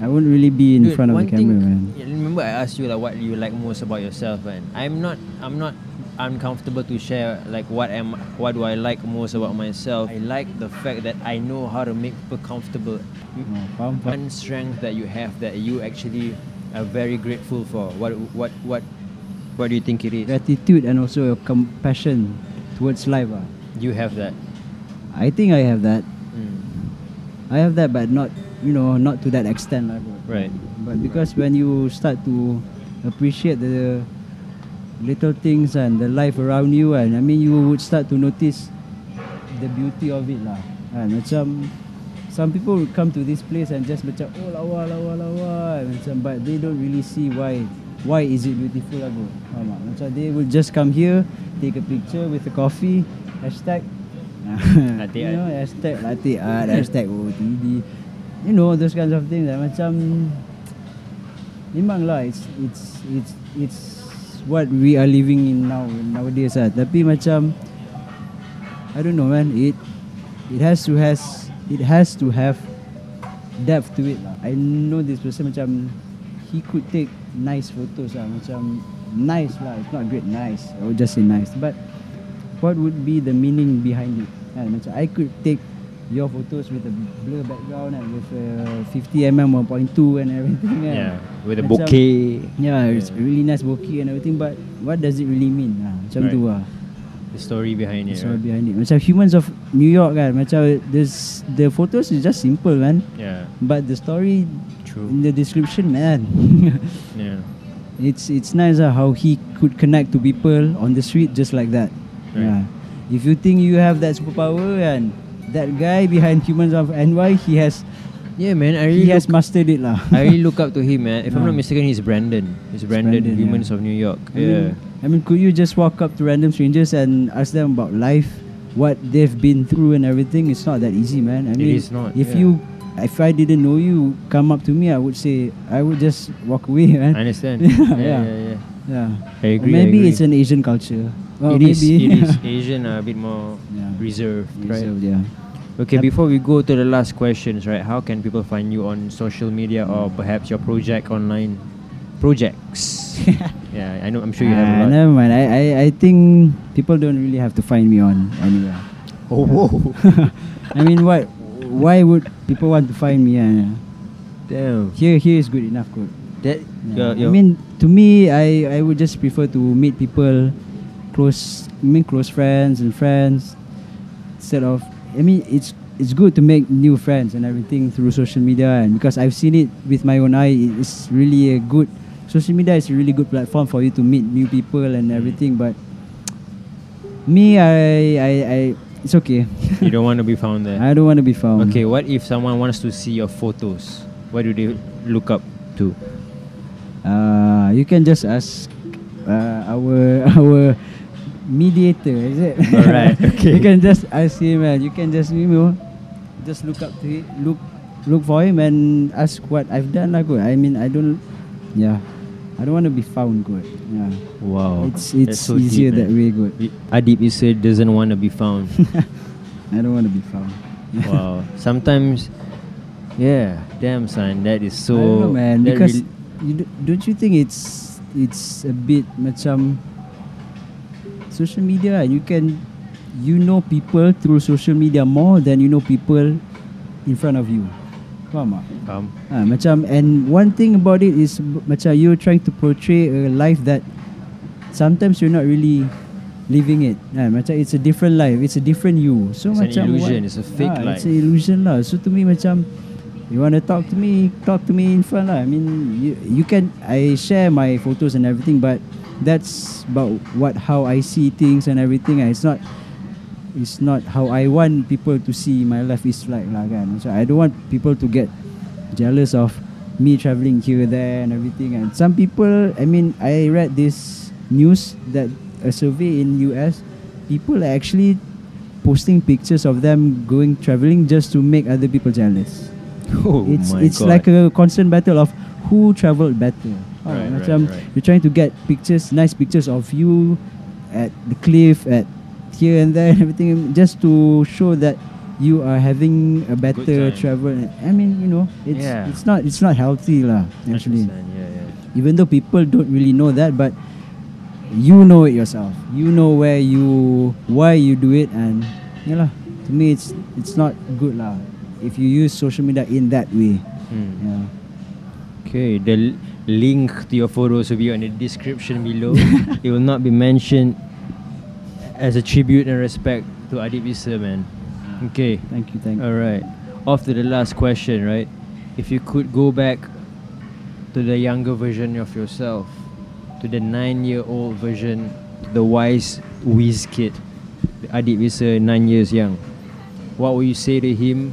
I won't really be in Dude, front of the camera thing, man. remember I asked you like what you like most about yourself man. I'm not I'm not uncomfortable to share like what am what do I like most about myself. I like the fact that I know how to make people comfortable. Oh. One strength that you have that you actually are very grateful for. What what what what do you think it is? Gratitude and also your compassion towards life. Ah. You have that. I think I have that. Mm. I have that, but not you know not to that extent. Right. But because when you start to appreciate the little things and the life around you, and I mean you would start to notice the beauty of it lah. And macam some people would come to this place and just macam oh lawa lawa lawa macam but they don't really see why why is it beautiful lah bro. Faham? Macam they will just come here, take a picture with a coffee, hashtag you know, hashtag latte art, hashtag OOTD. You know, those kinds of things macam Memang lah it's it's it's it's what we are living in now nowadays lah. Tapi macam I don't know man, it it has to has it has to have depth to it lah. I know this person macam he could take nice photos lah, macam nice lah. It's not great nice. I would just say nice. But what would be the meaning behind it? Kan? Macam I could take your photos with a blur background and with a 50mm 1.2 and everything kan. Yeah. With a Macam- bouquet. Yeah, it's Yeah. really nice bokeh and everything but what does it really mean? Ha, macam Right. tu lah. The story behind it. That's all right? behind it. Macam humans of New York kan, macam this the photos is just simple man. Yeah. But the story True. in the description man. Yeah. it's it's nice uh, how he could connect to people on the street just like that. Right. Yeah. If you think you have that superpower and that guy behind Humans of NY, he has Yeah, man. I he has mastered it lah. I really look up to him, man. If I'm not mistaken, he's Brandon. He's Brandon, Brandon, Humans yeah. of New York. I yeah. mean, I mean, could you just walk up to random strangers and ask them about life, what they've been through and everything? It's not that easy, man. I mean, is not, If yeah. you, if I didn't know you, come up to me, I would say I would just walk away, man. I understand. Yeah, yeah, yeah. I Or agree. I maybe agree. it's an Asian culture. Well, it is. It is. Asian are a bit more Yeah. reserved, right? Reserved, yeah. Okay, before we go to the last questions, right? How can people find you on social media or perhaps your project online projects? yeah, I know. I'm sure you have a Ah, lot. never mind. I, I, I think people don't really have to find me on anywhere. Oh, whoa. I mean, what? Why would people want to find me? Uh, Damn. here, here is good enough. Good. That. Yeah. your- I mean, to me, I, I would just prefer to meet people, close, I mean, close friends and friends, instead of. I mean, it's it's good to make new friends and everything through social media, and because I've seen it with my own eye, it's really a good. Social media is a really good platform for you to meet new people and everything. But me, I, I, I it's okay. you don't want to be found there. I don't want to be found. Okay, what if someone wants to see your photos? What do they look up to? Uh, you can just ask uh, our our mediator, is it? Alright, okay. you can just ask him, and you can just you know, just look up to him, look look for him, and ask what I've done. Good. I mean, I don't, yeah, I don't want to be found. Good. Yeah, Wow. it's it's so easier deep, that way. Good. Adib Esa doesn't want to be found. I don't want to be found. wow. Sometimes, yeah. Damn, son. That is so. I don't know, man. Because you d- don't you think it's it's a bit macam social media and you can you know people through social media more than you know people in front of you. Faham tak? Faham? Ha, macam and one thing about it is macam you're trying to portray a life that sometimes you're not really living it. Ha, macam it's a different life, it's a different you. So It's an illusion, what- it's a fake Ah, It's an illusion lah. So to me macam you want to talk to me, talk to me in front lah. I mean you you can I share my photos and everything but that's about what how I see things and everything. It's not it's not how I want people to see my life is like lah kan. So I don't want people to get jealous of me traveling here there and everything and some people I mean I read this news that a survey in US people are actually posting pictures of them going traveling just to make other people jealous. Oh it's my it's God. like a constant battle of who traveled better. Right, right, macam right. you're trying to get pictures, nice pictures of you at the cliff, at here and there and everything, just to show that you are having a better travel. I mean, you know, it's Yeah. it's not it's not healthy lah. Actually, yeah, yeah. even though people don't really know that, but you know it yourself. You know where you why you do it, and yeah lah. To me, it's it's not good lah. If you use social media in that way, Hmm. yeah. Okay, the link to your photos will be on the description below. it will not be mentioned as a tribute and respect to Adib Esa, man. Okay, Thank you, thank you. all right. Off to the last question, right? If you could go back to the younger version of yourself, to the nine-year-old version, the wise whiz kid, Adib Esa, nine years young, what would you say to him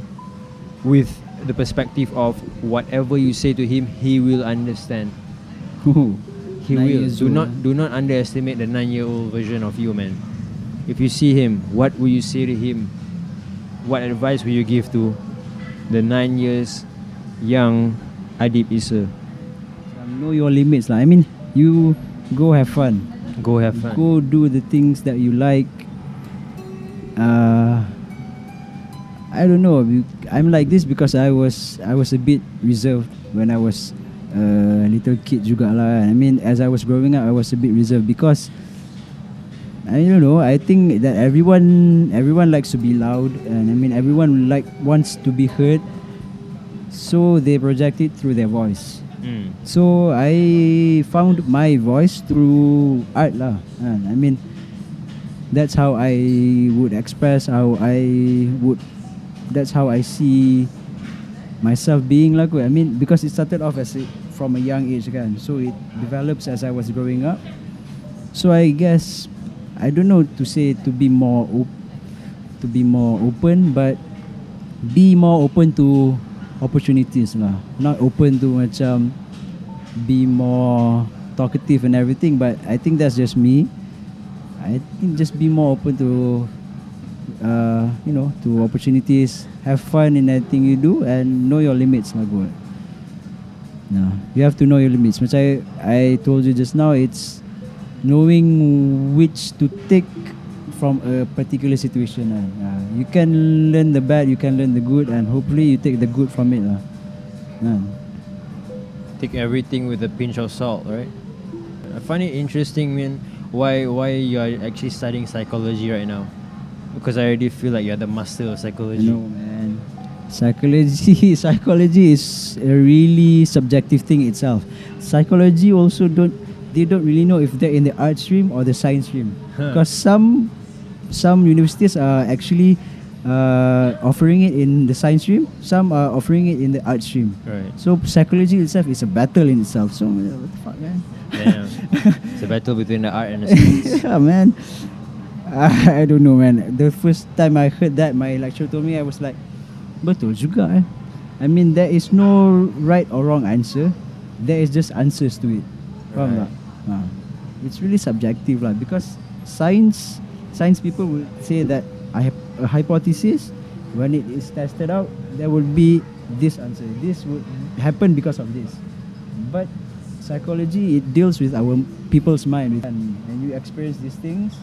with the perspective of whatever you say to him, he will understand. He Nine will. Do not do not underestimate the nine-year-old version of you, man. If you see him, what will you say to him? What advice will you give to the nine years young Adib Esa? Know your limits lah. I mean, you go have fun. Go have fun. Go do the things that you like. Uh, I don't know. I'm like this because I was I was a bit reserved when I was a little kid juga lah. I mean, as I was growing up, I was a bit reserved because I don't know. I think that everyone everyone likes to be loud, and I mean everyone like wants to be heard. So they project it through their voice. Mm. So I found my voice through art lah. kan. I mean, that's how I would express how I would. That's how I see myself being lah. I mean, because it started off as a, from a young age kan. So it develops as I was growing up. So I guess I don't know to say to be more op- to be more open, but be more open to opportunities lah. Not open to macam be more talkative and everything, but I think that's just me. I think just be more open to uh, you know to opportunities. Have fun in everything you do and know your limits lah kot. No, you have to know your limits. Which I I told you just now, it's knowing which to take from a particular situation. Uh, you can learn the bad, you can learn the good, and hopefully you take the good from it. lah. Uh. Take everything with a pinch of salt, right? I find it interesting, man. Why why you are actually studying psychology right now? Because I already feel like you're the master of psychology. No man. Psychology psychology is a really subjective thing itself. Psychology also don't they don't really know if they're in the art stream or the science stream. Huh. Because some some universities are actually uh, offering it in the science stream, some are offering it in the art stream. Right. So psychology itself is a battle in itself. So what the fuck man? Damn. it's a battle between the art and the science. yeah, man. I, I don't know, man. The first time I heard that, my lecturer told me, I was like, betul juga eh. I mean, there is no right or wrong answer. There is just answers to it. Faham Right. tak? Ha. It's really subjective lah because science, science people will say that I have a hypothesis. When it is tested out, there will be this answer. This would happen because of this. But psychology, it deals with our people's mind, and, and you experience these things,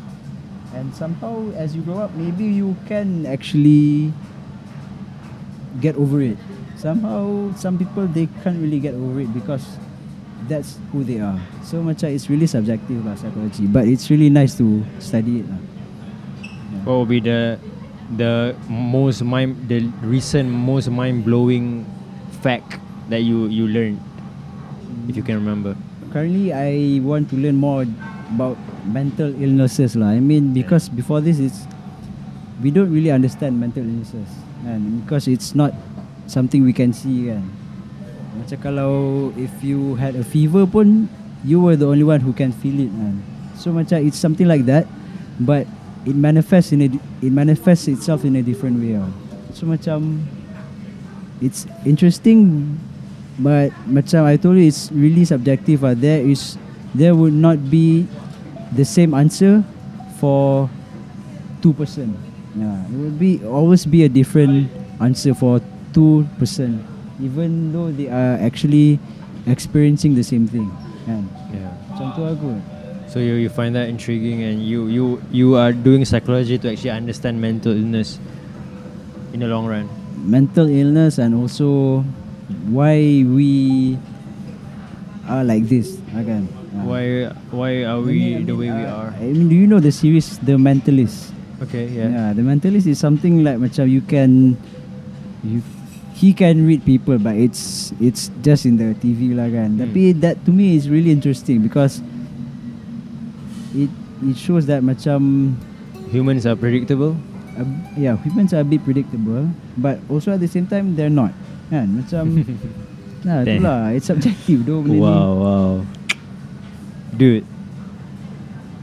and somehow as you grow up, maybe you can actually get over it. Somehow, some people they can't really get over it because that's who they are. So much it's really subjective lah psychology, but it's really nice to study it lah. Yeah. What will be the the most mind the recent most mind blowing fact that you you learned, if you can remember? Currently, I want to learn more about mental illnesses lah. I mean, because before this, it's we don't really understand mental illnesses, and because it's not something we can see kan. Macam kalau if you had a fever pun, you were the only one who can feel it kan. So macam it's something like that, but it manifests in a it manifests itself in a different way. ah. So macam it's interesting but macam I told you it's really subjective ah. There is there would not be the same answer for two person. Yeah, it would be always be a different answer for two person, even though they are actually experiencing the same thing. Kan? Yeah. Macam tu aku. So you, you find that intriguing and you, you you are doing psychology to actually understand mental illness. in the long run. mental illness and also why we are like this. Again. Uh, Why why are we the way we are? I mean, do you know the series The Mentalist? Okay, yeah. Yeah, The Mentalist is something like macam you can you he can read people but it's it's just in the TV lah kan. Hmm. Tapi that to me is really interesting because it it shows that macam Humans are predictable. uh, yeah, humans are a bit predictable but also at the same time they're not. Kan? Macam Nah, itulah. It's subjective though benda ni. Wow, wow. Dude.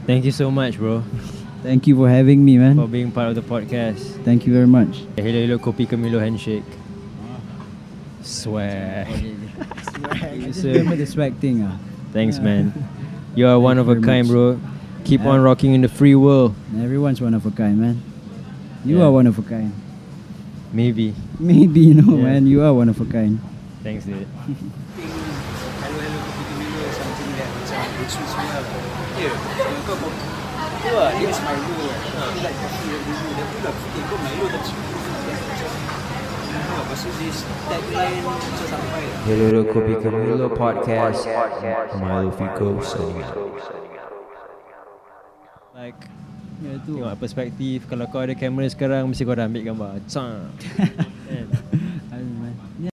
Thank you so much, bro, Thank you for having me, man. for being part of the podcast. Thank you very much. Hello, hello, kopi Camilo handshake. Swear. Just So- remember the swag thing ah. Thanks, Yeah. man. You are one of a kind, much. bro. Keep Yeah. on rocking in the free world. Everyone's one of a kind, man. You Yeah. are one of a kind. Maybe. Maybe you know, man. You are one of a kind. Thanks, dude. macam it suits me lah. Ya, kau kau tu lah, dia is Milo kan. Dia like coffee dari dulu. Dan tu lah fikir kau Milo tak. Macam, Lepas tu this tagline macam sampai Hello hello kopi Camilo podcast. Milo Fico signing out. Like, ya tu. Tengok perspektif Kalau kau ada kamera sekarang Mesti kau dah ambil gambar Cang